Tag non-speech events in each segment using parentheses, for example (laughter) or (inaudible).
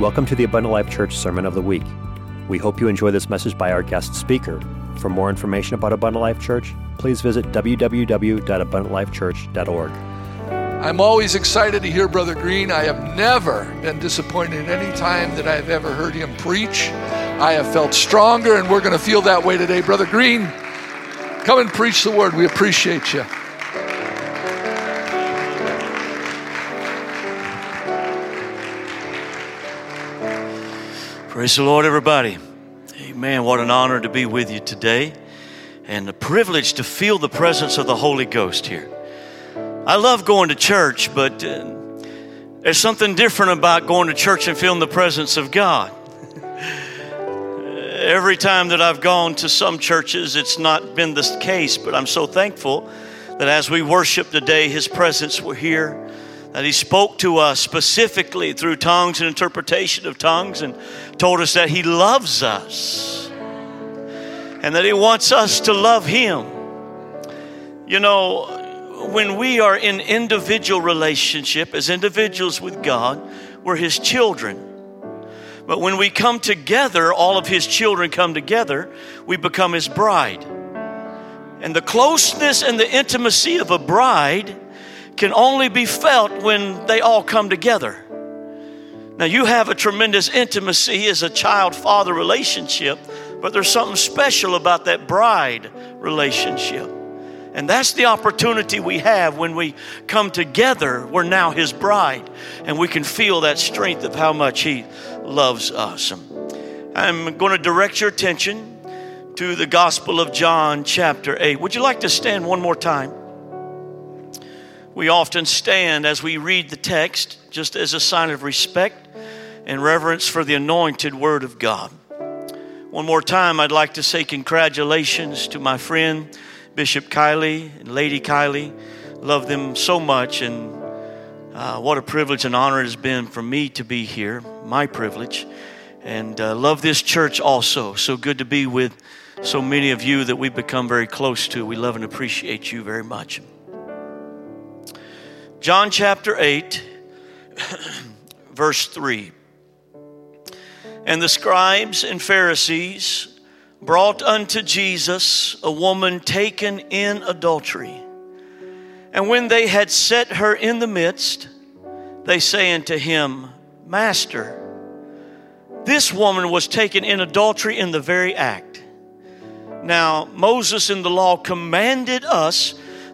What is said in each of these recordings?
Welcome to the Abundant Life Church Sermon of the Week. We hope you enjoy this message by our guest speaker. For more information about Abundant Life Church, please visit www.abundantlifechurch.org. I'm always excited to hear Brother Greene. I have never been disappointed any time that I've ever heard him preach. I have felt stronger, and we're going to feel that way today. Brother Greene, come and preach the word. We appreciate you. Praise the Lord, everybody. Amen. What an honor to be with you today and the privilege to feel the presence of the Holy Ghost here. I love going to church, but uh, there's something different about going to church and feeling the presence of God. (laughs) Every time that I've gone to some churches, it's not been the case, but I'm so thankful that as we worship today, His presence were here that he spoke to us specifically through tongues and interpretation of tongues and told us that he loves us and that he wants us to love him. You know, when we are in individual relationship as individuals with God, we're his children. But when we come together, all of his children come together, we become his bride. And the closeness and the intimacy of a bride can only be felt when they all come together. Now, you have a tremendous intimacy as a child father relationship, but there's something special about that bride relationship. And that's the opportunity we have when we come together. We're now His bride, and we can feel that strength of how much He loves us. I'm going to direct your attention to the Gospel of John, chapter 8. Would you like to stand one more time? We often stand as we read the text just as a sign of respect and reverence for the anointed Word of God. One more time, I'd like to say congratulations to my friend Bishop Kiley and Lady Kiley. Love them so much, and uh, what a privilege and honor it has been for me to be here. My privilege, and uh, love this church also. So good to be with so many of you that we've become very close to. We love and appreciate you very much. John chapter 8, (clears throat) verse 3. And the scribes and Pharisees brought unto Jesus a woman taken in adultery. And when they had set her in the midst, they say unto him, Master, this woman was taken in adultery in the very act. Now, Moses in the law commanded us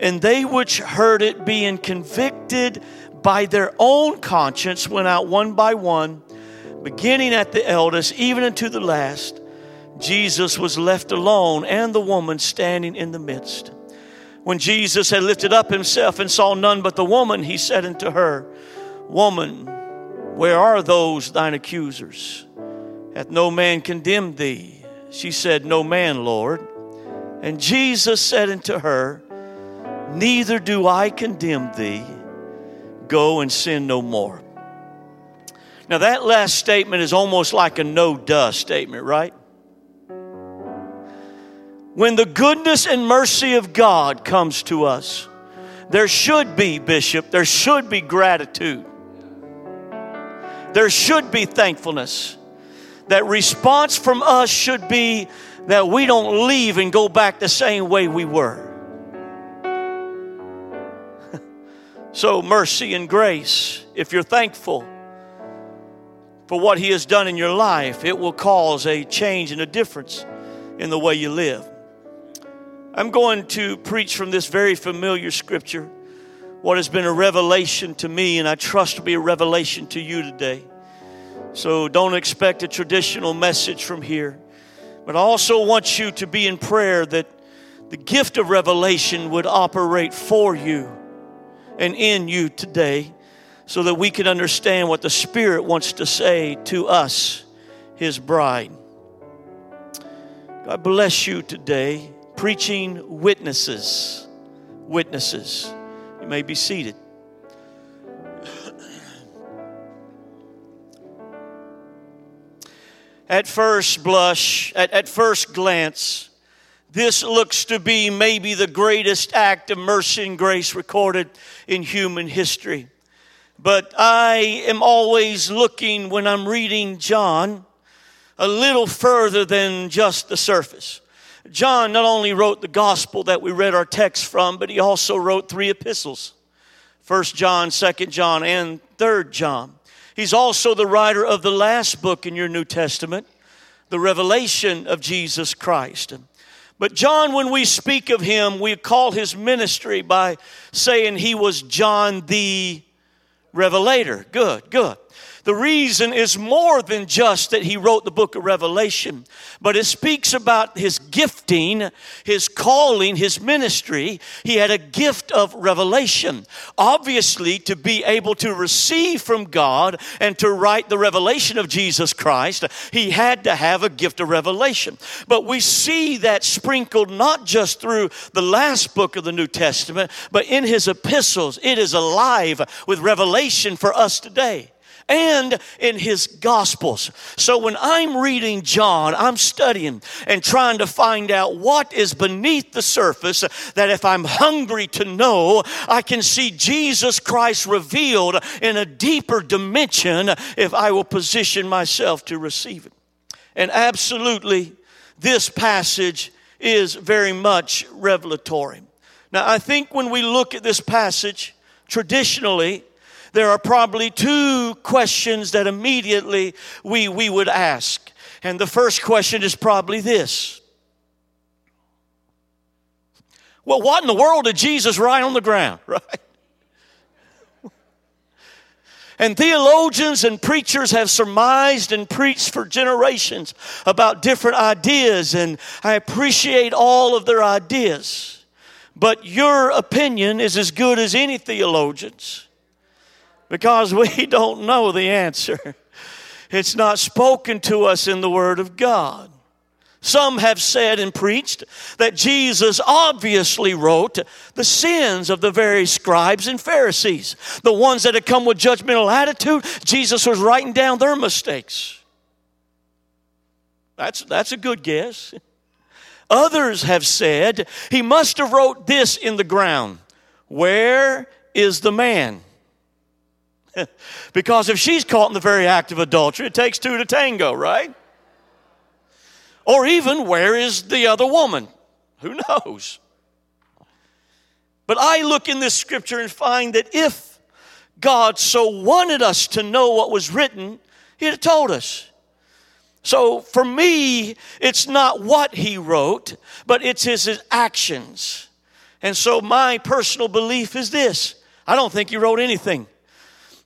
And they which heard it, being convicted by their own conscience, went out one by one, beginning at the eldest, even unto the last. Jesus was left alone, and the woman standing in the midst. When Jesus had lifted up himself and saw none but the woman, he said unto her, Woman, where are those thine accusers? Hath no man condemned thee? She said, No man, Lord. And Jesus said unto her, Neither do I condemn thee. Go and sin no more. Now, that last statement is almost like a no duh statement, right? When the goodness and mercy of God comes to us, there should be, Bishop, there should be gratitude. There should be thankfulness. That response from us should be that we don't leave and go back the same way we were. So, mercy and grace, if you're thankful for what He has done in your life, it will cause a change and a difference in the way you live. I'm going to preach from this very familiar scripture, what has been a revelation to me, and I trust will be a revelation to you today. So, don't expect a traditional message from here. But I also want you to be in prayer that the gift of revelation would operate for you and in you today so that we can understand what the Spirit wants to say to us, His bride. God bless you today, preaching witnesses. Witnesses. You may be seated. At first blush, at, at first glance, this looks to be maybe the greatest act of mercy and grace recorded in human history. But I am always looking when I'm reading John a little further than just the surface. John not only wrote the gospel that we read our text from, but he also wrote three epistles. First John, Second John, and Third John. He's also the writer of the last book in your New Testament, the revelation of Jesus Christ. But John, when we speak of him, we call his ministry by saying he was John the Revelator. Good, good. The reason is more than just that he wrote the book of Revelation, but it speaks about his gifting, his calling, his ministry. He had a gift of revelation. Obviously, to be able to receive from God and to write the revelation of Jesus Christ, he had to have a gift of revelation. But we see that sprinkled not just through the last book of the New Testament, but in his epistles. It is alive with revelation for us today and in his gospels. So when I'm reading John, I'm studying and trying to find out what is beneath the surface that if I'm hungry to know, I can see Jesus Christ revealed in a deeper dimension if I will position myself to receive it. And absolutely, this passage is very much revelatory. Now, I think when we look at this passage, traditionally, there are probably two questions that immediately we, we would ask. And the first question is probably this Well, what in the world did Jesus write on the ground, (laughs) right? And theologians and preachers have surmised and preached for generations about different ideas, and I appreciate all of their ideas. But your opinion is as good as any theologian's because we (laughs) don't know the answer. It's not spoken to us in the Word of God. Some have said and preached that Jesus obviously wrote the sins of the very scribes and Pharisees. The ones that had come with judgmental attitude, Jesus was writing down their mistakes. That's, that's a good guess. Others have said he must have wrote this in the ground. Where is the man? (laughs) because if she's caught in the very act of adultery, it takes two to tango, right? Or even, where is the other woman? Who knows? But I look in this scripture and find that if God so wanted us to know what was written, He'd have told us. So for me, it's not what He wrote, but it's His, his actions. And so my personal belief is this I don't think He wrote anything.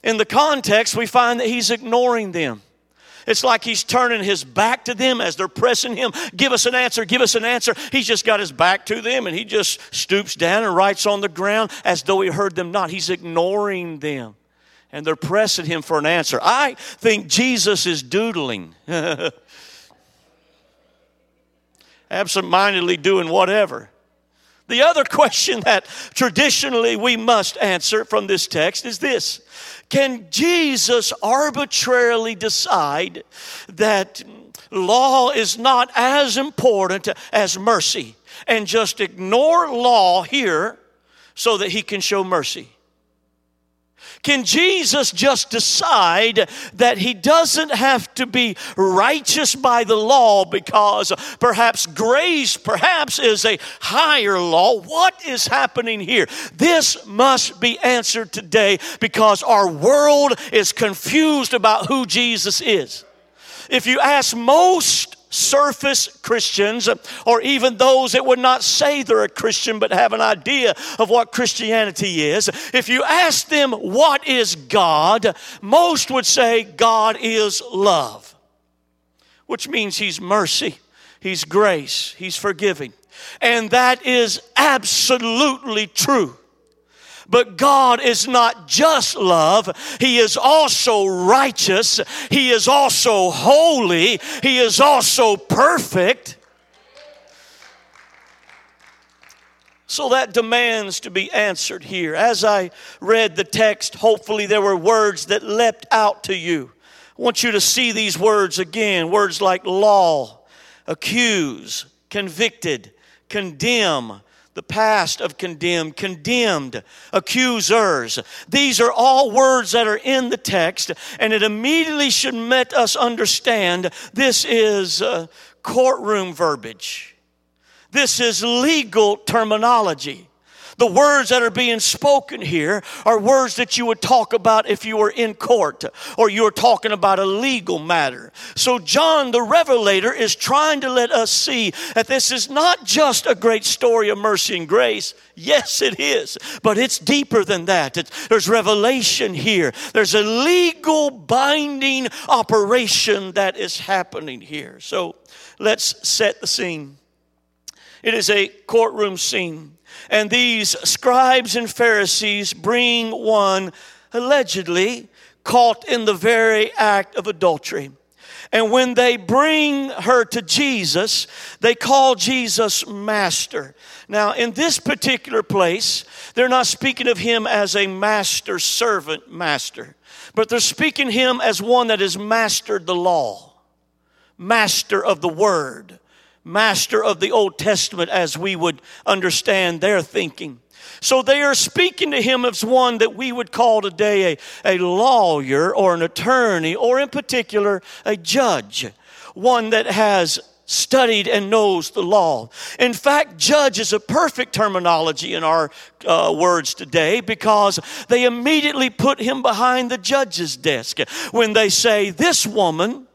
In the context, we find that he's ignoring them. It's like he's turning his back to them as they're pressing him. Give us an answer, give us an answer. He's just got his back to them and he just stoops down and writes on the ground as though he heard them not. He's ignoring them and they're pressing him for an answer. I think Jesus is doodling, (laughs) absent mindedly doing whatever. The other (laughs) question that traditionally we must answer from this text is this Can Jesus arbitrarily decide that law is not as important as mercy and just ignore law here so that he can show mercy? Can Jesus just decide that he doesn't have to be righteous by the law because perhaps grace, perhaps, is a higher law? What is happening here? This must be answered today because our world is confused about who Jesus is. If you ask most surface Christians, or even those that would not say they're a Christian but have an idea of what Christianity is, if you ask them, What is God? most would say, God is love, which means He's mercy, He's grace, He's forgiving. And that is absolutely true. But God is not just love, He is also righteous, He is also holy, He is also perfect. So that demands to be answered here. As I read the text, hopefully there were words that leapt out to you. I want you to see these words again words like law, accuse, convicted, condemn, the past of condemned, condemned, accusers. These are all words that are in the text, and it immediately should let us understand this is uh, courtroom verbiage. This is legal terminology. The words that are being spoken here are words that you would talk about if you were in court or you were talking about a legal matter. So, John the Revelator is trying to let us see that this is not just a great story of mercy and grace. Yes, it is, but it's deeper than that. It's, there's revelation here, there's a legal binding operation that is happening here. So, let's set the scene. It is a courtroom scene. And these scribes and Pharisees bring one allegedly caught in the very act of adultery. And when they bring her to Jesus, they call Jesus master. Now, in this particular place, they're not speaking of him as a master servant master, but they're speaking him as one that has mastered the law, master of the word master of the Old Testament as we would understand their thinking. So they are speaking to him as one that we would call today a, a lawyer or an attorney, or in particular, a judge, one that has studied and knows the law. In fact, judge is a perfect terminology in our uh, words today because they immediately put him behind the judge's desk when they say, This woman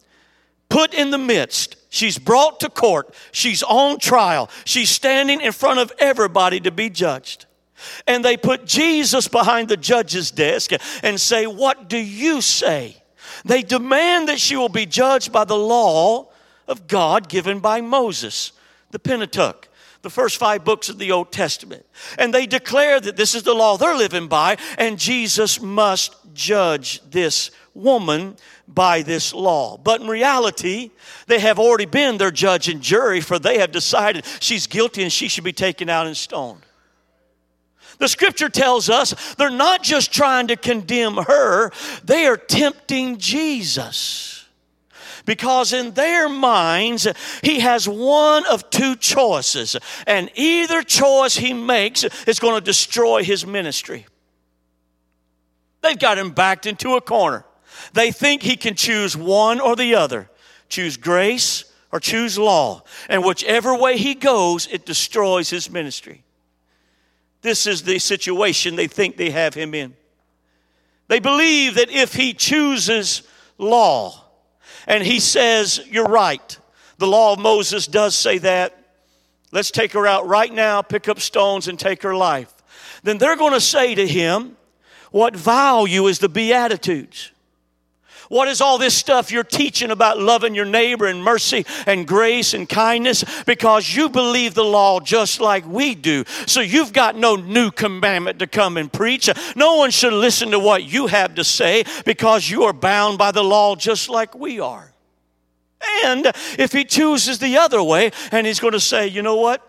put in the midst She's brought to court. She's on trial. She's standing in front of everybody to be judged. And they put Jesus behind the judge's desk and say, What do you say? They demand that she will be judged by the law of God given by Moses, the Pentateuch, the first five books of the Old Testament. And they declare that this is the law they're living by, and Jesus must judge this woman by this law. But in reality, they have already been their judge and jury, for they have decided she's guilty and she should be taken out and stoned. The scripture tells us they're not just trying to condemn her, they are tempting Jesus. Because in their minds, he has one of two choices, and either choice he makes is going to destroy his ministry. They've got him backed into a corner. They think he can choose one or the other choose grace or choose law. And whichever way he goes, it destroys his ministry. This is the situation they think they have him in. They believe that if he chooses law and he says, You're right, the law of Moses does say that, let's take her out right now, pick up stones, and take her life. Then they're going to say to him, What value is the Beatitudes? What is all this stuff you're teaching about loving your neighbor and mercy and grace and kindness? Because you believe the law just like we do. So you've got no new commandment to come and preach. No one should listen to what you have to say because you are bound by the law just like we are. And if he chooses the other way and he's going to say, you know what?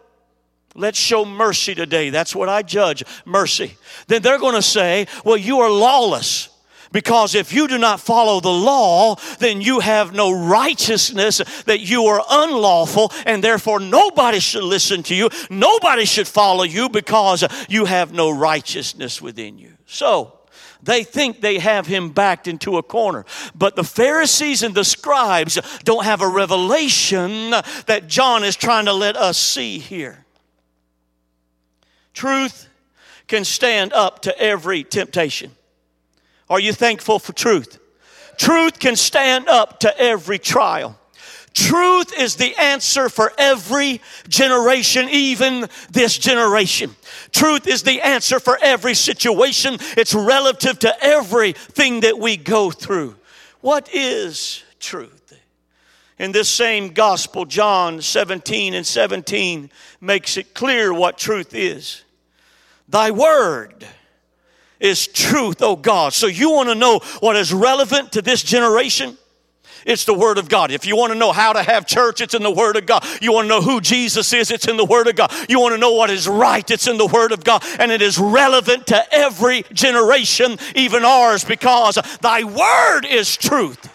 Let's show mercy today. That's what I judge mercy. Then they're going to say, well, you are lawless. Because if you do not follow the law, then you have no righteousness, that you are unlawful, and therefore nobody should listen to you. Nobody should follow you because you have no righteousness within you. So, they think they have him backed into a corner. But the Pharisees and the scribes don't have a revelation that John is trying to let us see here. Truth can stand up to every temptation. Are you thankful for truth? Truth can stand up to every trial. Truth is the answer for every generation, even this generation. Truth is the answer for every situation. It's relative to everything that we go through. What is truth? In this same gospel, John 17 and 17 makes it clear what truth is. Thy word is truth, oh God. So you want to know what is relevant to this generation? It's the Word of God. If you want to know how to have church, it's in the Word of God. You want to know who Jesus is, it's in the Word of God. You want to know what is right, it's in the Word of God. And it is relevant to every generation, even ours, because Thy Word is truth.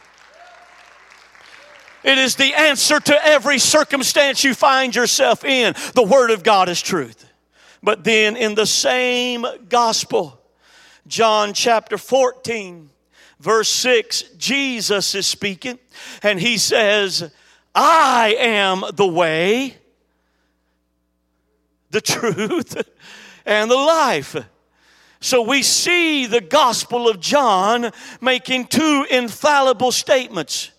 It is the answer to every circumstance you find yourself in. The Word of God is truth. But then in the same gospel, John chapter 14, verse 6, Jesus is speaking, and he says, I am the way, the truth, and the life. So we see the Gospel of John making two infallible statements.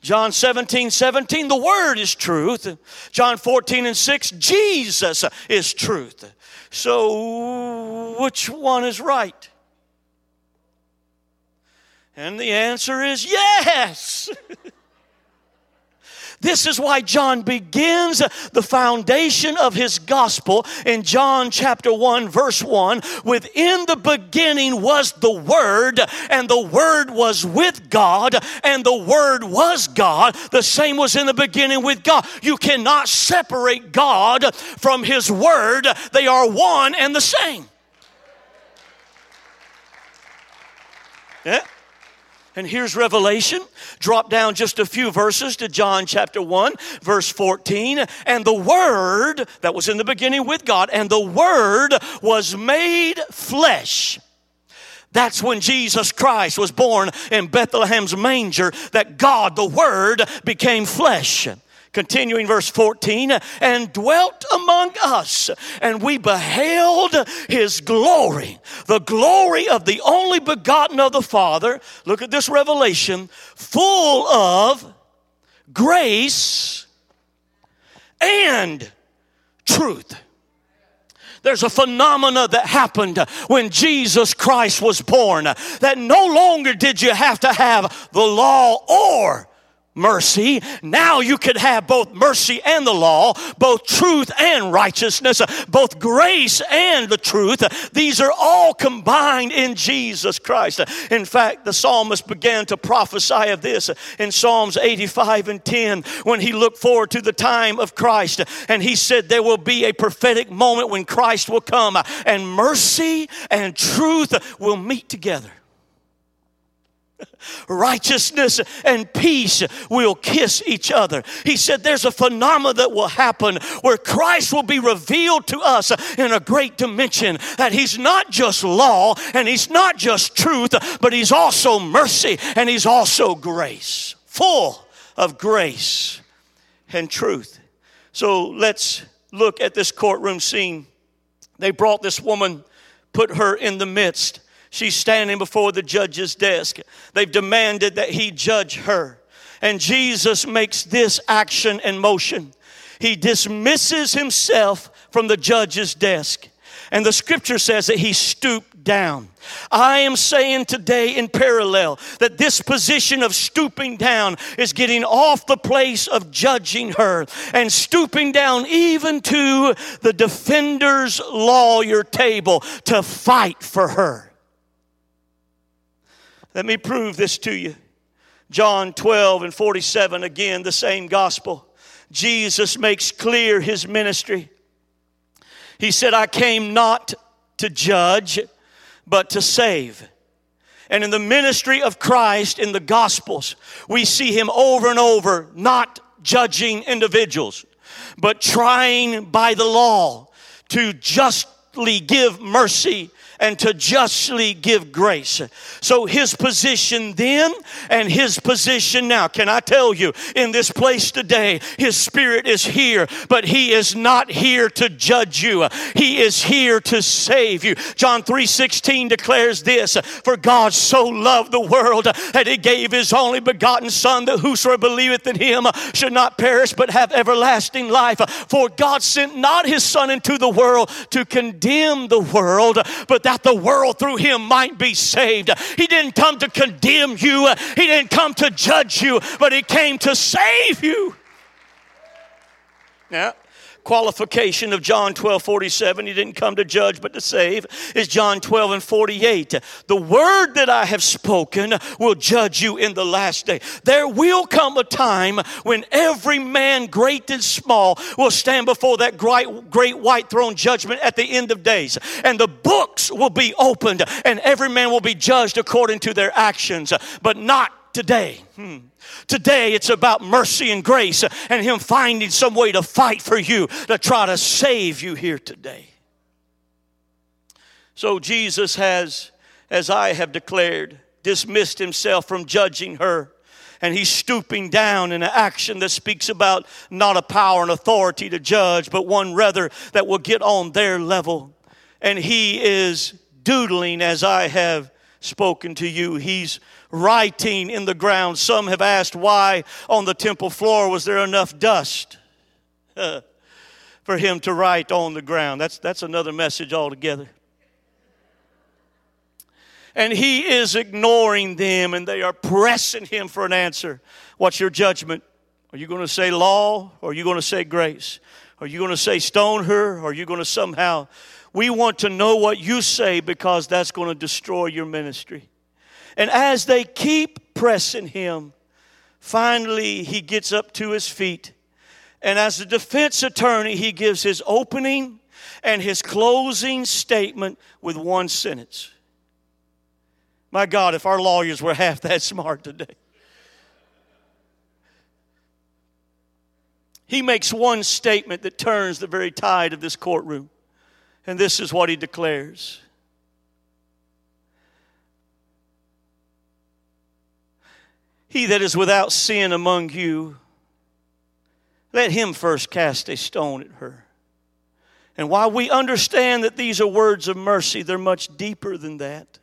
John 17, 17, the Word is truth. John 14 and 6, Jesus is truth. So which one is right? And the answer is yes. (laughs) This is why John begins the foundation of his gospel in John chapter 1, verse 1. Within the beginning was the Word, and the Word was with God, and the Word was God. The same was in the beginning with God. You cannot separate God from His Word, they are one and the same. Yeah? And here's Revelation. Drop down just a few verses to John chapter 1, verse 14. And the Word that was in the beginning with God, and the Word was made flesh. That's when Jesus Christ was born in Bethlehem's manger, that God, the Word, became flesh. Continuing verse 14, and dwelt among us, and we beheld his glory, the glory of the only begotten of the Father. Look at this revelation, full of grace and truth. There's a phenomena that happened when Jesus Christ was born that no longer did you have to have the law or mercy. Now you could have both mercy and the law, both truth and righteousness, both grace and the truth. These are all combined in Jesus Christ. In fact, the psalmist began to prophesy of this in Psalms 85 and 10 when he looked forward to the time of Christ. And he said, There will be a prophetic moment when Christ will come, and mercy and truth will meet together righteousness and peace will kiss each other. He said there's a phenomenon that will happen where Christ will be revealed to us in a great dimension that he's not just law and he's not just truth, but he's also mercy and he's also grace, full of grace and truth. So let's look at this courtroom scene. They brought this woman, put her in the midst She's standing before the judge's desk. They've demanded that he judge her. And Jesus makes this action and motion. He dismisses himself from the judge's desk. And the scripture says that he stooped down. I am saying today in parallel that this position of stooping down is getting off the place of judging her and stooping down even to the defender's lawyer table to fight for her. Let me prove this to you. John 12 and 47, again, the same gospel. Jesus makes clear his ministry. He said, I came not to judge, but to save. And in the ministry of Christ in the Gospels, we see him over and over not judging individuals, but trying by the law to justly give mercy and to justly give grace. So his position then and his position now. Can I tell you, in this place today, his spirit is here, but he is not here to judge you. He is here to save you. John 3:16 declares this, for God so loved the world that he gave his only begotten son that whosoever believeth in him should not perish but have everlasting life. For God sent not his son into the world to condemn the world, but that the world through him might be saved. He didn't come to condemn you, he didn't come to judge you, but he came to save you. Yeah qualification of John 12 47, he didn't come to judge but to save, is John 12 and 48. The word that I have spoken will judge you in the last day. There will come a time when every man, great and small, will stand before that great, great white throne judgment at the end of days. And the books will be opened, and every man will be judged according to their actions, but not today. Hmm. Today it's about mercy and grace and Him finding some way to fight for you, to try to save you here today. So Jesus has, as I have declared, dismissed Himself from judging her. And he's stooping down in an action that speaks about not a power and authority to judge, but one rather that will get on their level. And he is doodling as I have spoken to you. He's writing in the ground. Some have asked why on the temple floor was there enough dust (laughs) for him to write on the ground. That's, that's another message altogether. And he is ignoring them and they are pressing him for an answer. What's your judgment? Are you going to say law or are you going to say grace? Are you going to say stone her or are you going to somehow? We want to know what you say because that's going to destroy your ministry. And as they keep pressing him, finally he gets up to his feet. And as the defense attorney, he gives his opening and his closing statement with one sentence. My God, if our lawyers were (laughs) half that smart today. He makes one statement that turns the very tide of this courtroom. And this is what he declares He that is without sin among you, let him first cast a stone at her. And while we understand that these are words of mercy, they're much deeper than that.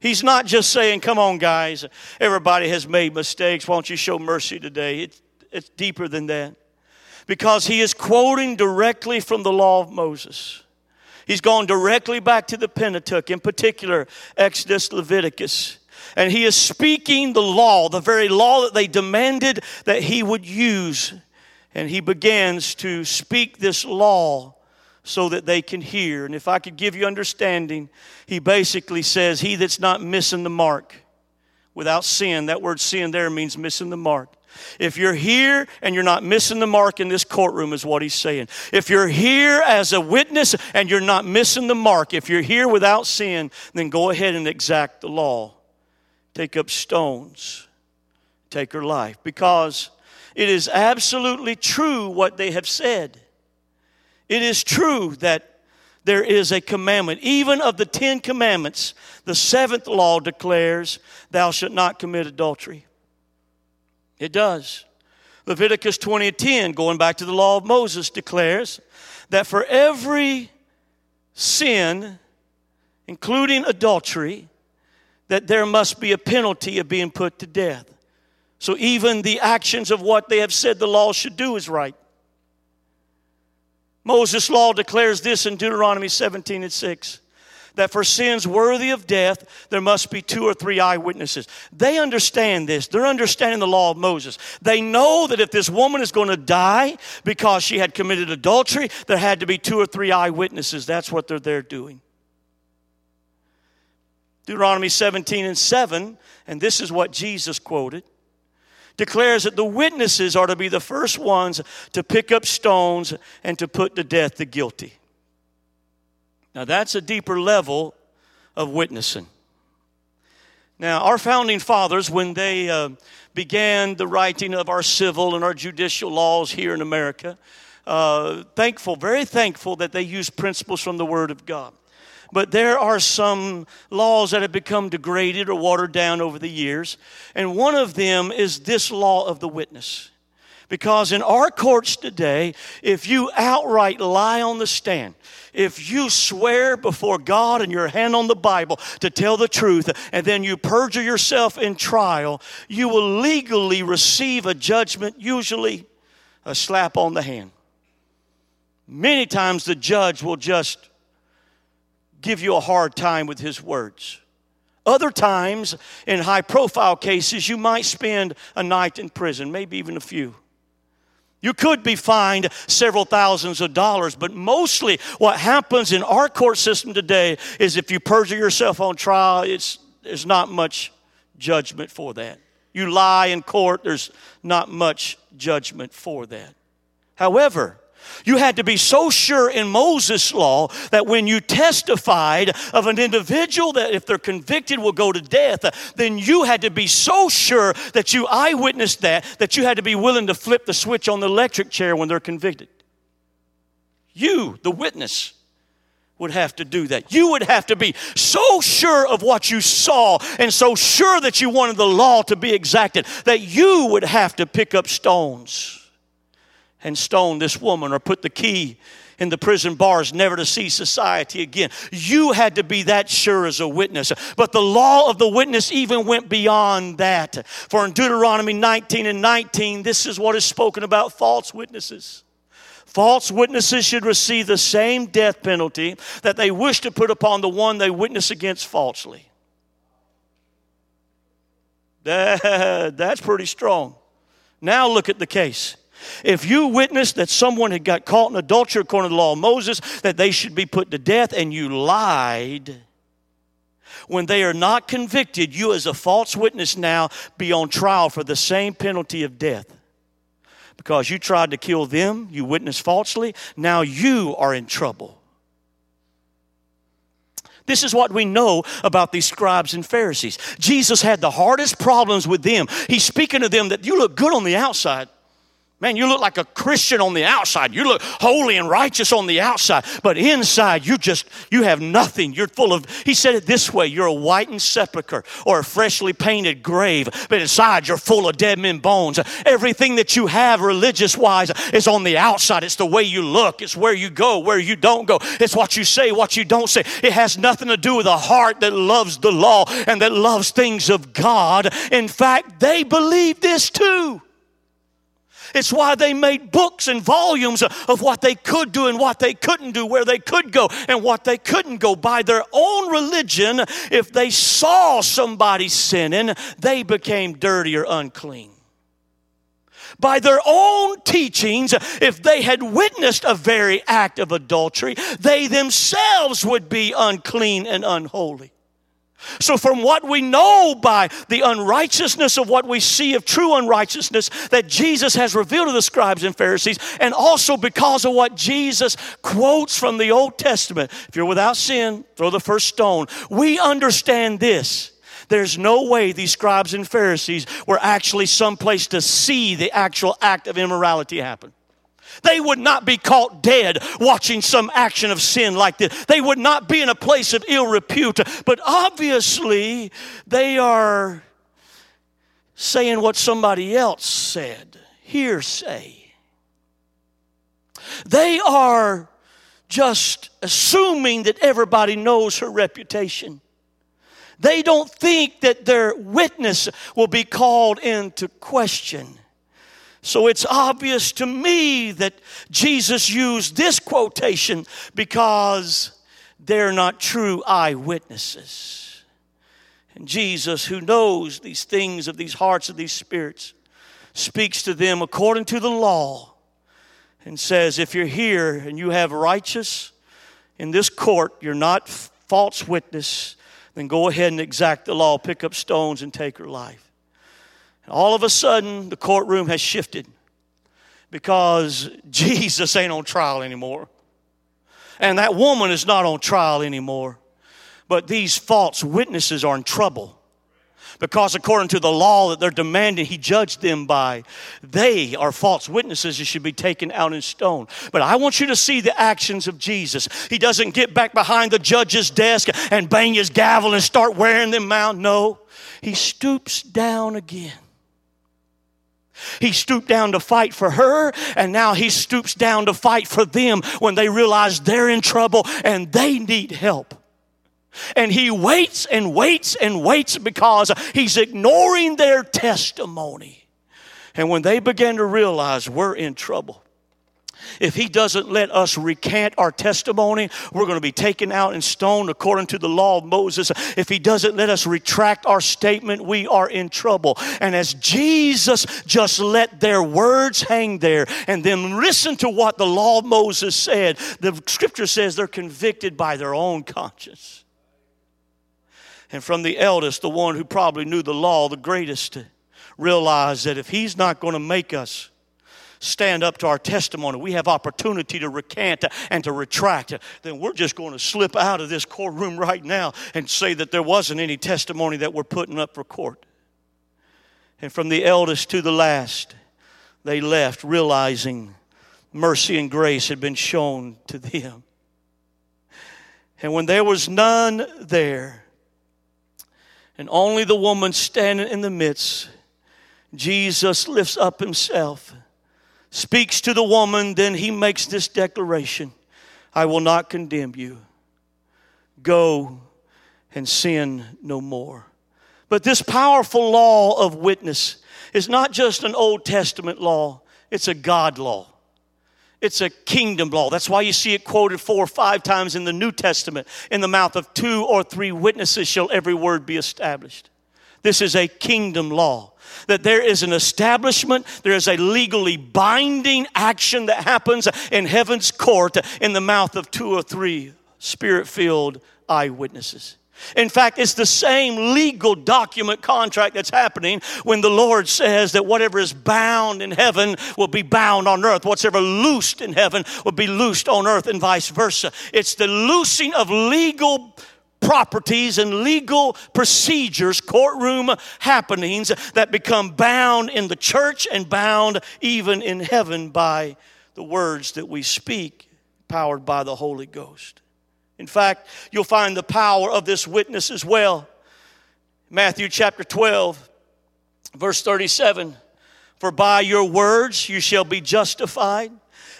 He's not just saying, Come on, guys, everybody has made mistakes. Why don't you show mercy today? It's, it's deeper than that. Because he is quoting directly from the law of Moses. He's gone directly back to the Pentateuch, in particular, Exodus, Leviticus. And he is speaking the law, the very law that they demanded that he would use. And he begins to speak this law so that they can hear. And if I could give you understanding, he basically says, He that's not missing the mark without sin, that word sin there means missing the mark. If you're here and you're not missing the mark in this courtroom, is what he's saying. If you're here as a witness and you're not missing the mark, if you're here without sin, then go ahead and exact the law take up stones, take her life. Because it is absolutely true what they have said. It is true that there is a commandment. Even of the Ten Commandments, the seventh law declares, Thou shalt not commit adultery. It does. Leviticus 20 and 10, going back to the law of Moses, declares that for every sin, including adultery, that there must be a penalty of being put to death. So even the actions of what they have said the law should do is right. Moses' law declares this in Deuteronomy 17 and 6 that for sins worthy of death, there must be two or three eyewitnesses. They understand this. They're understanding the law of Moses. They know that if this woman is going to die because she had committed adultery, there had to be two or three eyewitnesses. That's what they're there doing. Deuteronomy 17 and 7, and this is what Jesus quoted, declares that the witnesses are to be the first ones to pick up stones and to put to death the guilty. Now, that's a deeper level of witnessing. Now, our founding fathers, when they uh, began the writing of our civil and our judicial laws here in America, uh, thankful, very thankful that they used principles from the Word of God but there are some laws that have become degraded or watered down over the years. And one of them is this law of the witness. Because in our courts today, if you outright lie on the stand, if you swear before God and your hand on the Bible to tell the truth, and then you perjure yourself in trial, you will legally receive a judgment, usually a slap on the hand. Many times the judge will just give you a hard time with his words. Other times, in high profile cases, you might spend a night in prison, maybe even a few. You could be fined several thousands of dollars, but mostly what happens in our court system today is if you perjure yourself on trial, it's, there's not much judgment for that. You lie in court, there's not much judgment for that. However, you had to be so sure in Moses' law that when you testified of an individual that if they're convicted will go to death, then you had to be so sure that you eyewitnessed that, that you had to be willing to flip the switch on the electric chair when they're convicted. You, the witness, would have to do that. You would have to be so sure of what you saw and so sure that you wanted the law to be exacted that you would have to pick up stones and stone this woman or put the key in the prison bars never to see society again. You had to be that sure as a witness. But the law of the witness even went beyond that. For in Deuteronomy 19 and 19, this is what is spoken about false witnesses. False witnesses should receive the same death penalty that they wish to put upon the one they witness against falsely. That, that's pretty strong. Now look at the case. If you witnessed that someone had got caught in adultery according to the law of Moses, that they should be put to death, and you lied, when they are not convicted, you as a false witness now be on trial for the same penalty of death. Because you tried to kill them, you witnessed falsely, now you are in trouble. This is what we know about these scribes and Pharisees. Jesus had the hardest problems with them. He's speaking to them that you look good on the outside, Man, you look like a Christian on the outside. You look holy and righteous on the outside, but inside you just you have nothing. You're full of He said it this way, you're a whitened sepulcher or a freshly painted grave, but inside you're full of dead men bones. Everything that you have religious wise is on the outside. It's the way you look, it's where you go, where you don't go. It's what you say, what you don't say. It has nothing to do with a heart that loves the law and that loves things of God. In fact, they believe this too. It's why they made books and volumes of what they could do and what they couldn't do, where they could go and what they couldn't go. By their own religion, if they saw somebody sinning, they became dirty or unclean. By their own teachings, if they had witnessed a very act of adultery, they themselves would be unclean and unholy. So, from what we know by the unrighteousness of what we see of true unrighteousness that Jesus has revealed to the scribes and Pharisees, and also because of what Jesus quotes from the Old Testament, if you're without sin, throw the first stone, we understand this. There's no way these scribes and Pharisees were actually someplace to see the actual act of immorality happen. They would not be caught dead watching some action of sin like this. They would not be in a place of ill repute. But obviously, they are saying what somebody else said hearsay. They are just assuming that everybody knows her reputation. They don't think that their witness will be called into question. So it's obvious to me that Jesus used this quotation because they're not true eyewitnesses. And Jesus, who knows these things of these hearts of these spirits, speaks to them according to the law and says, If you're here and you have righteous in this court, you're not false witness, then go ahead and exact the law, pick up stones, and take her life. All of a sudden, the courtroom has shifted because (laughs) Jesus ain't on trial anymore. And that woman is not on trial anymore. But these false witnesses are in trouble because according to the law that they're demanding he judge them by they are false witnesses and should be taken out in stone but i want you to see the actions of jesus he doesn't get back behind the judge's desk and bang his gavel and start wearing them out no he stoops down again he stooped down to fight for her, and now he stoops down to fight for them when they realize they're in trouble and they need help. And he waits and waits and waits because he's ignoring their testimony. And when they begin to realize we're in trouble, If he doesn't let us recant our testimony, we're going to be taken out and stoned according to the law of Moses. If he doesn't let us retract our statement, we are in trouble. And as Jesus just let their words hang there and then listen to what the law of Moses said, the scripture says they're convicted by their own conscience. And from the eldest, the one who probably knew the law the greatest, realized that if he's not going to make us stand up to our testimony, we have opportunity to recant and to retract, then we're just going to slip out of this courtroom right now and say that there wasn't any testimony that we're putting up for court. And from the eldest to the last, they left realizing mercy and grace had been shown to them. And when there was none there, and only the woman standing in the midst, Jesus lifts up himself speaks to the woman, then he makes this declaration I will not condemn you. Go and sin no more. But this powerful law of witness is not just an Old Testament law, it's a God law. It's a kingdom law. That's why you see it quoted four or five times in the New Testament. In the mouth of two or three witnesses shall every word be established. This is a kingdom law that there is an establishment, there is a legally binding action that happens in heaven's court in the mouth of two or three spirit filled eyewitnesses. In fact, it's the same legal document contract that's happening when the Lord says that whatever is bound in heaven will be bound on earth. Whatever loosed in heaven will be loosed on earth, and vice versa. It's the loosing of legal properties and legal procedures, courtroom happenings that become bound in the church and bound even in heaven by the words that we speak, powered by the Holy Ghost. In fact, you'll find the power of this witness as well. Matthew chapter 12, verse 37 For by your words you shall be justified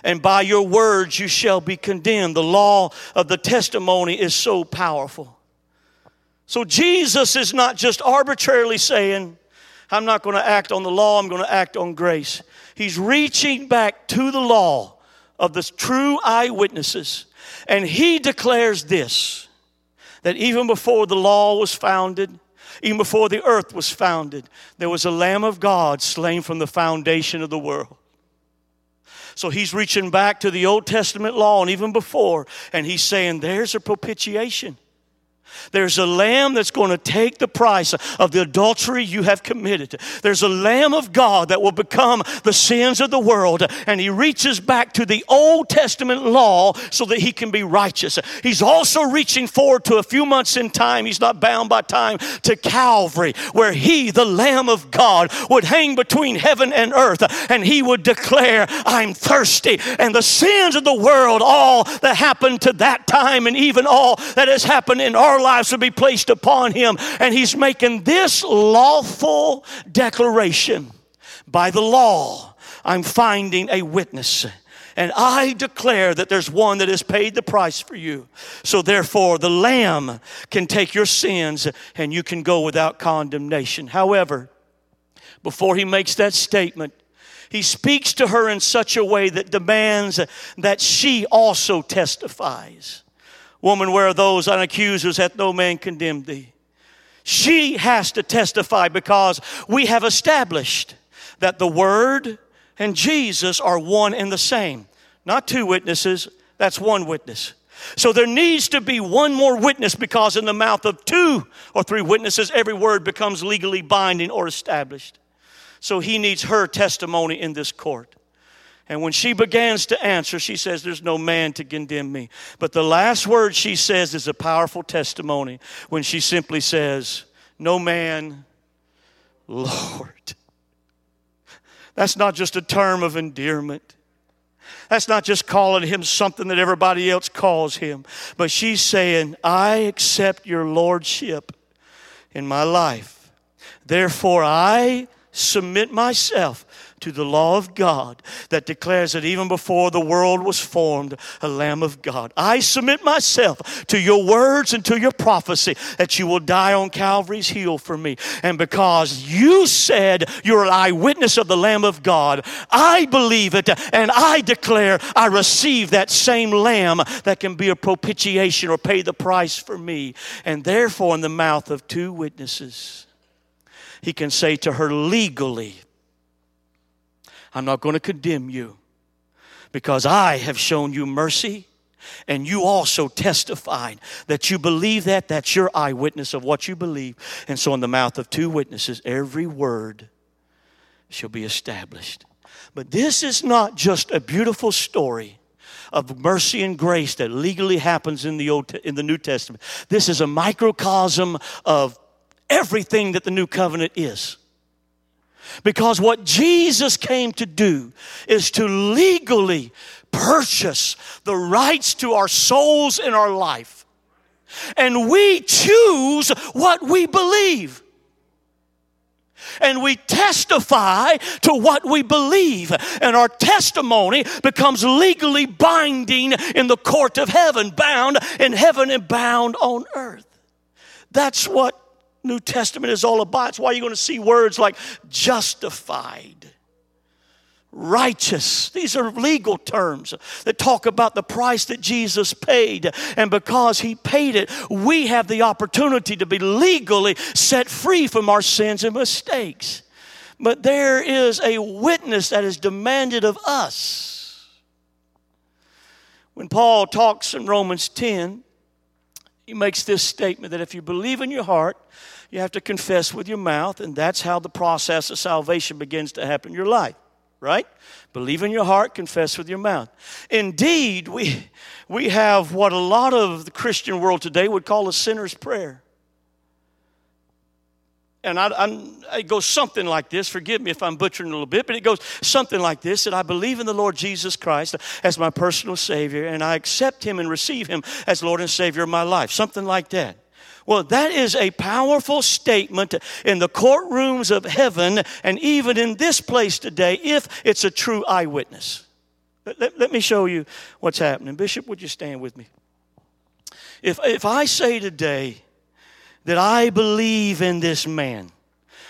and by your words you shall be condemned. The law of the testimony is so powerful. So Jesus is not just arbitrarily saying, I'm not going to act on the law, I'm going to act on grace. He's reaching back to the law of the true eyewitnesses. And he declares this that even before the law was founded, even before the earth was founded, there was a Lamb of God slain from the foundation of the world. So he's reaching back to the Old Testament law and even before, and he's saying, There's a propitiation. There's a lamb that's going to take the price of the adultery you have committed. There's a lamb of God that will become the sins of the world. And he reaches back to the Old Testament law so that he can be righteous. He's also reaching forward to a few months in time. He's not bound by time to Calvary, where he, the lamb of God, would hang between heaven and earth and he would declare, I'm thirsty. And the sins of the world, all that happened to that time and even all that has happened in our lives will be placed upon him. And he's making this lawful declaration by the law. I'm finding a witness. And I declare that there's one that has paid the price for you. So therefore, the Lamb can take your sins and you can go without condemnation. However, before he makes that statement, he speaks to her in such a way that demands that she also testifies. Woman, where are those unaccusers hath no man condemned thee? She has to testify because we have established that the Word and Jesus are one and the same. Not two witnesses, that's one witness. So there needs to be one more witness because in the mouth of two or three witnesses, every word becomes legally binding or established. So he needs her testimony in this court. And when she begins to answer, she says, There's no man to condemn me. But the last word she says is a powerful testimony when she simply says, No man, Lord. That's not just a term of endearment. That's not just calling him something that everybody else calls him. But she's saying, I accept your lordship in my life. Therefore, I submit myself to the law of God that declares that even before the world was formed, a Lamb of God. I submit myself to your words and to your prophecy that you will die on Calvary's hill for me. And because you said you're an eyewitness of the Lamb of God, I believe it and I declare I receive that same Lamb that can be a propitiation or pay the price for me. And therefore, in the mouth of two witnesses, he can say to her legally, I'm not going to condemn you because I have shown you mercy and you also testified that you believe that. That's your eyewitness of what you believe. And so, in the mouth of two witnesses, every word shall be established. But this is not just a beautiful story of mercy and grace that legally happens in the Old in the New Testament. This is a microcosm of everything that the new covenant is. Because what Jesus came to do is to legally purchase the rights to our souls and our life. And we choose what we believe. And we testify to what we believe. And our testimony becomes legally binding in the court of heaven, bound in heaven and bound on earth. That's what New Testament is all about. It's why you're going to see words like justified, righteous. These are legal terms that talk about the price that Jesus paid. And because he paid it, we have the opportunity to be legally set free from our sins and mistakes. But there is a witness that is demanded of us. When Paul talks in Romans 10, he makes this statement that if you believe in your heart, you have to confess with your mouth, and that's how the process of salvation begins to happen in your life, right? Believe in your heart, confess with your mouth. Indeed, we, we have what a lot of the Christian world today would call a sinner's prayer. And I, I, it goes something like this. Forgive me if I'm butchering a little bit, but it goes something like this that I believe in the Lord Jesus Christ as my personal Savior, and I accept Him and receive Him as Lord and Savior of my life. Something like that. Well, that is a powerful statement in the courtrooms of heaven and even in this place today if it's a true eyewitness. Let, let, me show you what's happening. Bishop, would you stand with me? If, if I say today that I believe in this man,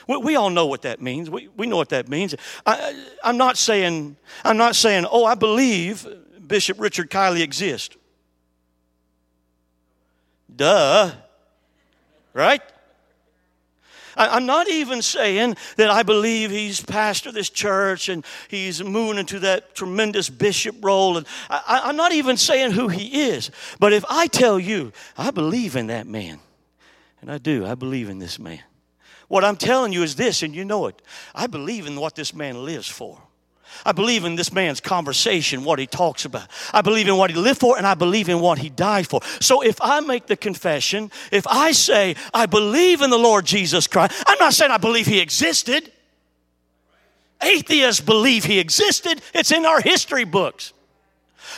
we, we all know what that means. We, we know what that means. I, I'm not saying, I'm not saying, oh, I believe Bishop Richard Kiley exists. Duh right? I'm not even saying that I believe he's pastor this church and he's moving into that tremendous bishop role. And I, am not even saying who he is. But if I tell you, I believe in that man, and I do, I believe in this man. What I'm telling you is this, and you know it. I believe in what this man lives for. I believe in this man's conversation, what he talks about. I believe in what he lived for, and I believe in what he died for. So if I make the confession, if I say, I believe in the Lord Jesus Christ, I'm not saying I believe he existed. Atheists believe he existed, it's in our history books.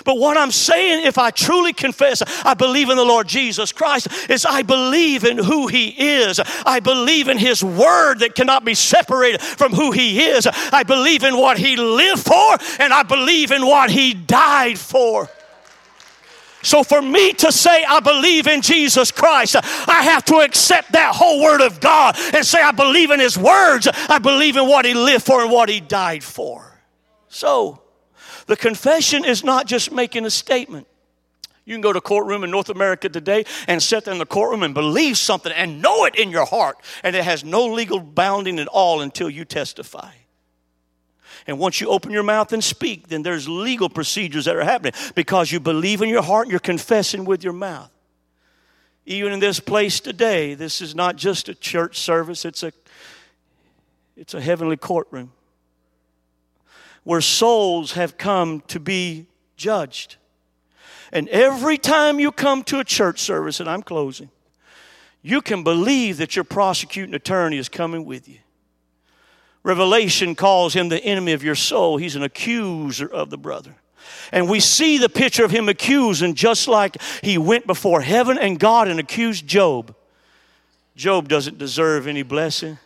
But what I'm saying, if I truly confess I believe in the Lord Jesus Christ, is I believe in who He is. I believe in His Word that cannot be separated from who He is. I believe in what He lived for, and I believe in what He died for. So, for me to say I believe in Jesus Christ, I have to accept that whole Word of God and say I believe in His words. I believe in what He lived for and what He died for. So, the confession is not just making a statement. You can go to a courtroom in North America today and sit there in the courtroom and believe something and know it in your heart, and it has no legal bounding at all until you testify. And once you open your mouth and speak, then there's legal procedures that are happening because you believe in your heart and you're confessing with your mouth. Even in this place today, this is not just a church service, it's a, it's a heavenly courtroom where souls have come to be judged. And every time you come to a church service, and I'm closing, you can believe that your prosecuting attorney is coming with you. Revelation calls him the enemy of your soul. He's an accuser of the brother. And we see the picture of him accusing just like he went before heaven and God and accused Job. Job doesn't deserve any blessing.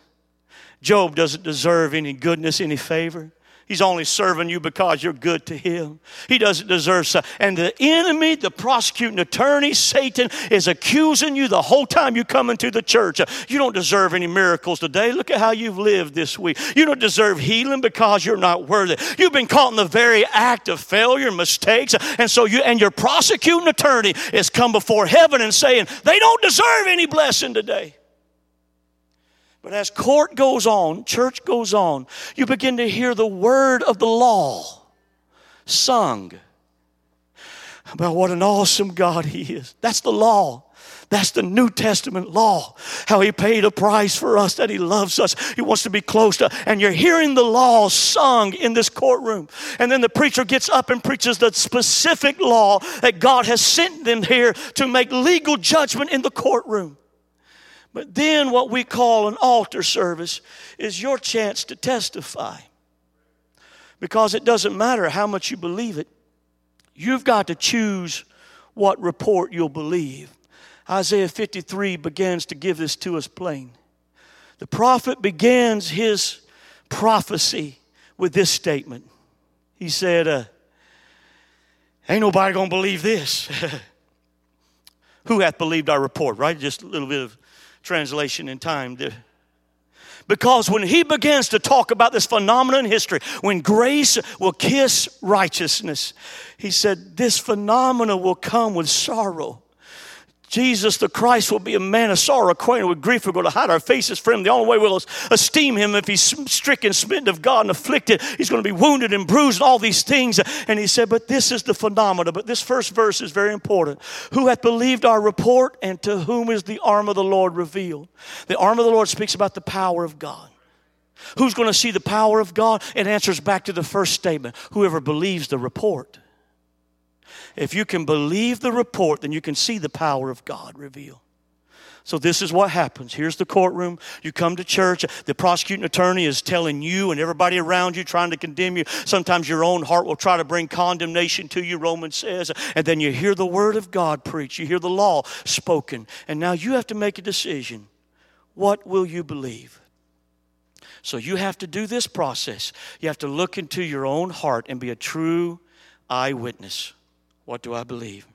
Job doesn't deserve any goodness, any favor. He's only serving you because you're good to him. He doesn't deserve so. And the enemy, the prosecuting attorney, Satan, is accusing you the whole time you come into the church. You don't deserve any miracles today. Look at how you've lived this week. You don't deserve healing because you're not worthy. You've been caught in the very act of failure, mistakes, and so you and your prosecuting attorney is come before heaven and saying they don't deserve any blessing today. But as court goes on, church goes on, you begin to hear the word of the law sung about what an awesome God He is. That's the law. That's the New Testament law. How He paid a price for us, that He loves us. He wants to be close to And you're hearing the law sung in this courtroom. And then the preacher gets up and preaches the specific law that God has sent them here to make legal judgment in the courtroom. But then, what we call an altar service is your chance to testify. Because it doesn't matter how much you believe it, you've got to choose what report you'll believe. Isaiah 53 begins to give this to us plain. The prophet begins his prophecy with this statement. He said, uh, Ain't nobody gonna believe this. (laughs) Who hath believed our report, right? Just a little bit of translation in time. Because when he begins to talk about this phenomenon in history, when grace will kiss righteousness, he said, This phenomena will come with sorrow. Jesus the Christ will be a man of sorrow, acquainted with grief. We're going to hide our faces from him. The only way we'll esteem him if he's stricken, smitten of God, and afflicted. He's going to be wounded and bruised, and all these things. And he said, But this is the phenomena. But this first verse is very important. Who hath believed our report, and to whom is the arm of the Lord revealed? The arm of the Lord speaks about the power of God. Who's going to see the power of God? It answers back to the first statement whoever believes the report. If you can believe the report, then you can see the power of God revealed. So, this is what happens. Here's the courtroom. You come to church. The prosecuting attorney is telling you and everybody around you, trying to condemn you. Sometimes your own heart will try to bring condemnation to you, Romans says. And then you hear the word of God preached. You hear the law spoken. And now you have to make a decision. What will you believe? So, you have to do this process. You have to look into your own heart and be a true eyewitness. What do I believe?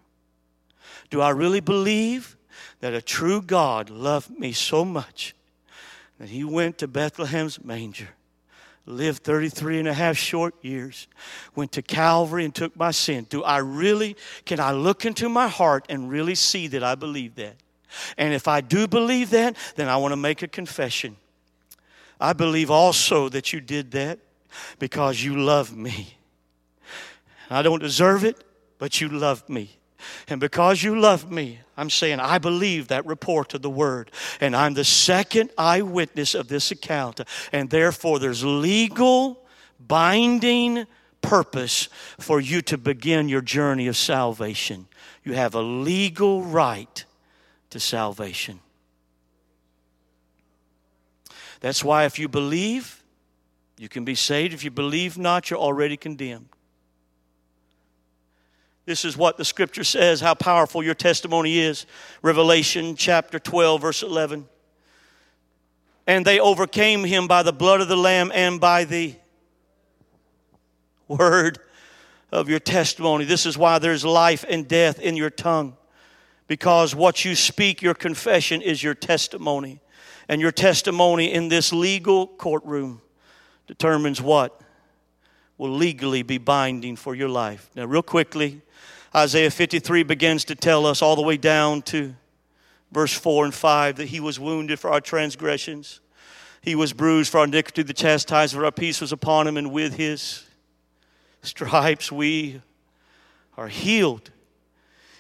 Do I really believe that a true God loved me so much that he went to Bethlehem's manger, lived 33 and a half short years, went to Calvary and took my sin? Do I really, can I look into my heart and really see that I believe that? And if I do believe that, then I want to make a confession. I believe also that you did that because you love me. I don't deserve it but you loved me. And because you love me, I'm saying I believe that report of the word. And I'm the second eyewitness of this account. And therefore, there's legal, binding purpose for you to begin your journey of salvation. You have a legal right to salvation. That's why if you believe, you can be saved. If you believe not, you're already condemned. This is what the scripture says, how powerful your testimony is. Revelation chapter 12, verse 11. And they overcame him by the blood of the Lamb and by the word of your testimony. This is why there's life and death in your tongue. Because what you speak, your confession, is your testimony. And your testimony in this legal courtroom determines what will legally be binding for your life. Now, real quickly, Isaiah 53 begins to tell us all the way down to verse 4 and 5 that he was wounded for our transgressions, he was bruised for our iniquity, the chastisement of our peace was upon him, and with his stripes we are healed.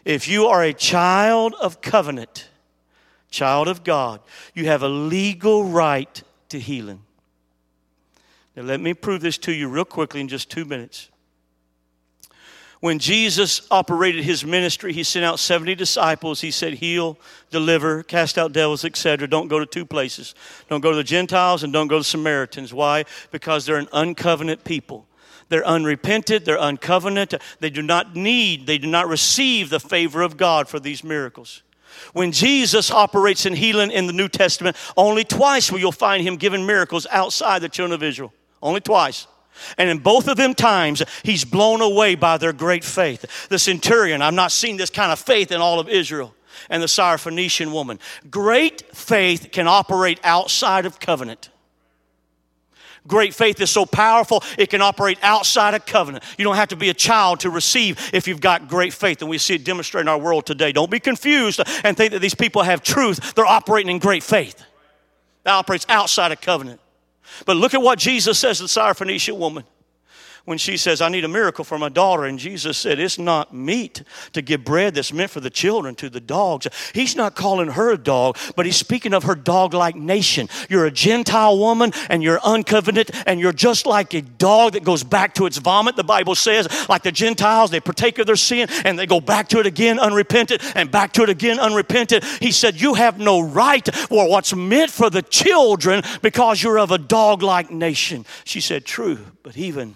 If you are a child of covenant, child of God, you have a legal right to healing. Now, let me prove this to you real quickly in just two minutes. When Jesus operated his ministry, he sent out 70 disciples. He said, Heal, deliver, cast out devils, etc. Don't go to two places. Don't go to the Gentiles and don't go to the Samaritans. Why? Because they're an uncovenant people. They're unrepented, they're uncovenant. They do not need, they do not receive the favor of God for these miracles. When Jesus operates in healing in the New Testament, only twice will you find him giving miracles outside the children of Israel. Only twice. And in both of them times, he's blown away by their great faith. The centurion, I've not seen this kind of faith in all of Israel. And the Syrophoenician woman. Great faith can operate outside of covenant. Great faith is so powerful, it can operate outside of covenant. You don't have to be a child to receive if you've got great faith. And we see it demonstrated in our world today. Don't be confused and think that these people have truth. They're operating in great faith. That operates outside of covenant. But look at what Jesus says to the Syrophoenician woman when she says, I need a miracle for my daughter. And Jesus said, It's not meat to give bread that's meant for the children to the dogs. He's not calling her a dog, but he's speaking of her dog like nation. You're a Gentile woman and you're uncovenant and you're just like a dog that goes back to its vomit. The Bible says, like the Gentiles, they partake of their sin and they go back to it again unrepented and back to it again unrepented. He said, You have no right for what's meant for the children because you're of a dog like nation. She said, True, but even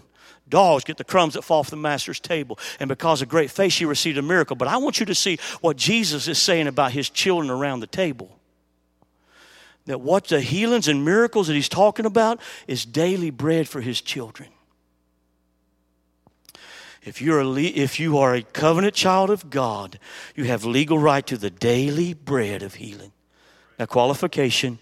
Dogs get the crumbs that fall from the master's table. And because of great faith, she received a miracle. But I want you to see what Jesus is saying about his children around the table. That what the healings and miracles that he's talking about is daily bread for his children. If, you're a, if you are a covenant child of God, you have legal right to the daily bread of healing. Now, qualification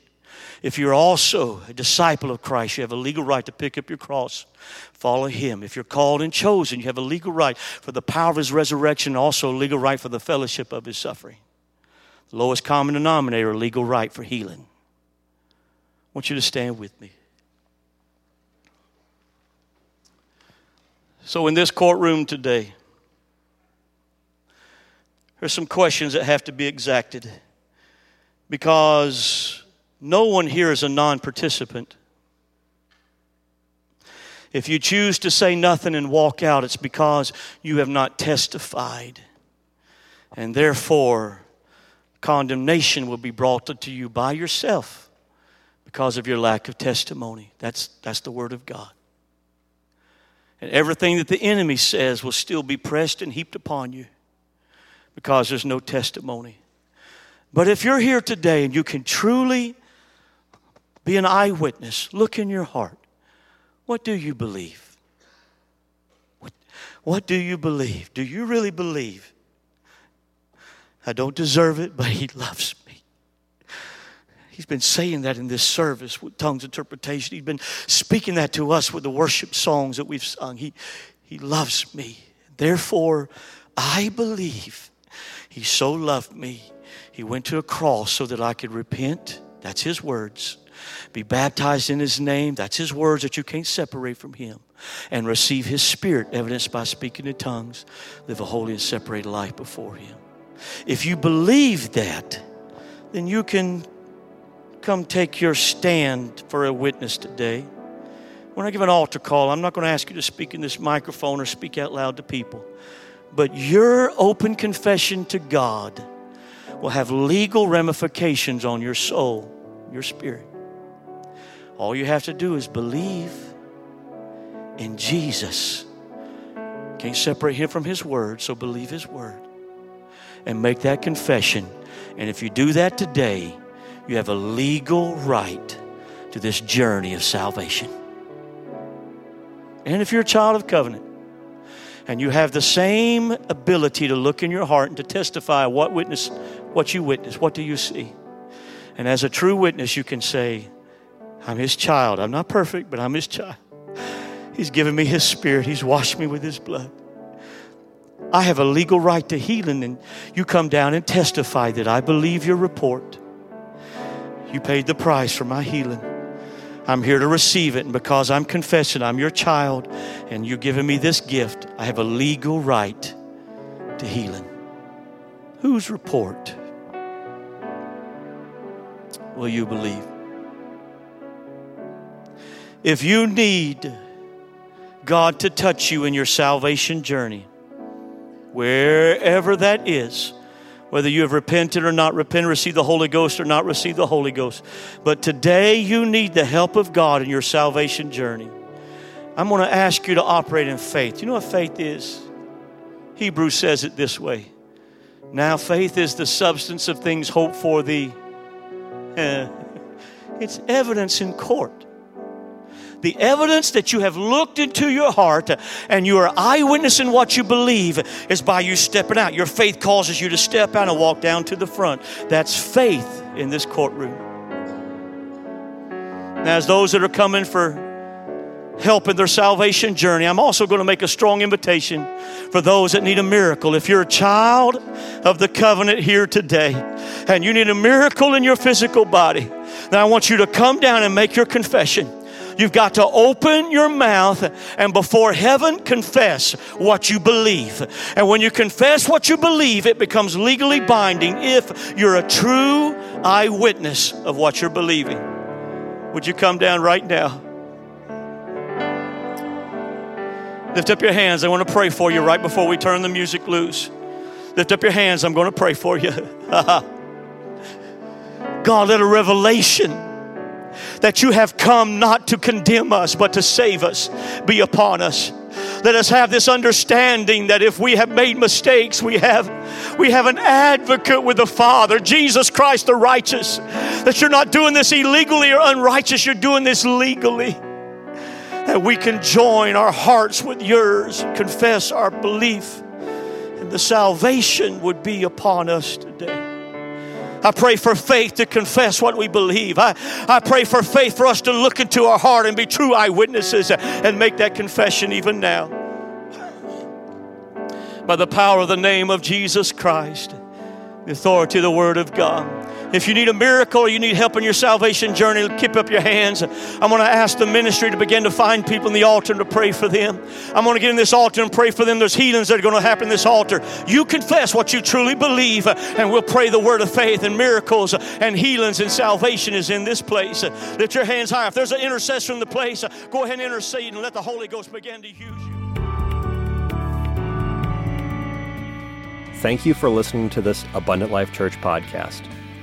if you're also a disciple of Christ, you have a legal right to pick up your cross, follow Him. If you're called and chosen, you have a legal right for the power of His resurrection, also a legal right for the fellowship of His suffering. The lowest common denominator, a legal right for healing. I want you to stand with me. So, in this courtroom today, there's some questions that have to be exacted because no one here is a non participant. If you choose to say nothing and walk out, it's because you have not testified. And therefore, condemnation will be brought to you by yourself because of your lack of testimony. That's, that's the Word of God. And everything that the enemy says will still be pressed and heaped upon you because there's no testimony. But if you're here today and you can truly be an eyewitness. Look in your heart. What do you believe? What, what do you believe? Do you really believe? I don't deserve it, but He loves me. He's been saying that in this service with tongues interpretation. He's been speaking that to us with the worship songs that we've sung. He, he loves me. Therefore, I believe He so loved me. He went to a cross so that I could repent. That's His words be baptized in his name. That's his words that you can't separate from him. And receive his spirit, evidenced by speaking in tongues. Live a holy and separated life before him. If you believe that, then you can come take your stand for a witness today. When I give an altar call, I'm not going to ask you to speak in this microphone or speak out loud to people. But your open confession to God will have legal ramifications on your soul, your spirit. All you have to do is believe in Jesus. Can't separate him from his word, so believe his word and make that confession. And if you do that today, you have a legal right to this journey of salvation. And if you're a child of covenant and you have the same ability to look in your heart and to testify what witness what you witness, what do you see? And as a true witness, you can say, I'm his child. I'm not perfect, but I'm his child. He's given me his spirit, he's washed me with his blood. I have a legal right to healing, and you come down and testify that I believe your report. You paid the price for my healing. I'm here to receive it, and because I'm confessing I'm your child and you're giving me this gift, I have a legal right to healing. Whose report will you believe? If you need God to touch you in your salvation journey, wherever that is, whether you have repented or not repented, received the Holy Ghost or not received the Holy Ghost, but today you need the help of God in your salvation journey. I'm going to ask you to operate in faith. You know what faith is? Hebrews says it this way Now faith is the substance of things hoped for, the (laughs) it's evidence in court. The evidence that you have looked into your heart and you are eyewitness in what you believe is by you stepping out. Your faith causes you to step out and walk down to the front. That's faith in this courtroom. Now, as those that are coming for help in their salvation journey, I'm also going to make a strong invitation for those that need a miracle. If you're a child of the covenant here today and you need a miracle in your physical body, then I want you to come down and make your confession. You've got to open your mouth and before heaven confess what you believe. And when you confess what you believe, it becomes legally binding if you're a true eyewitness of what you're believing. Would you come down right now? Lift up your hands. I want to pray for you right before we turn the music loose. Lift up your hands. I'm going to pray for you. (laughs) God, let a revelation that you have come not to condemn us, but to save us be upon us. Let us have this understanding that if we have made mistakes, we have, we have an advocate with the Father, Jesus Christ the righteous. That you're not doing this illegally or unrighteous, you're doing this legally that we can join our hearts with yours, confess our belief, and the salvation would be upon us today. I pray for faith to confess what we believe. I, I pray for faith for us to look into our heart and be true eyewitnesses and make that confession even now. By the power of the name of Jesus Christ, the authority of the Word of God. If you need a miracle or you need help in your salvation journey, keep up your hands. I'm going to ask the ministry to begin to find people in the altar and to pray for them. I'm going to get in this altar and pray for them. There's healings that are going to happen in this altar. You confess what you truly believe, and we'll pray the word of faith and miracles and healings and salvation is in this place. Lift your hands high. If there's an intercessor in the place, go ahead and intercede and let the Holy Ghost begin to use you. Thank you for listening to this Abundant Life Church podcast.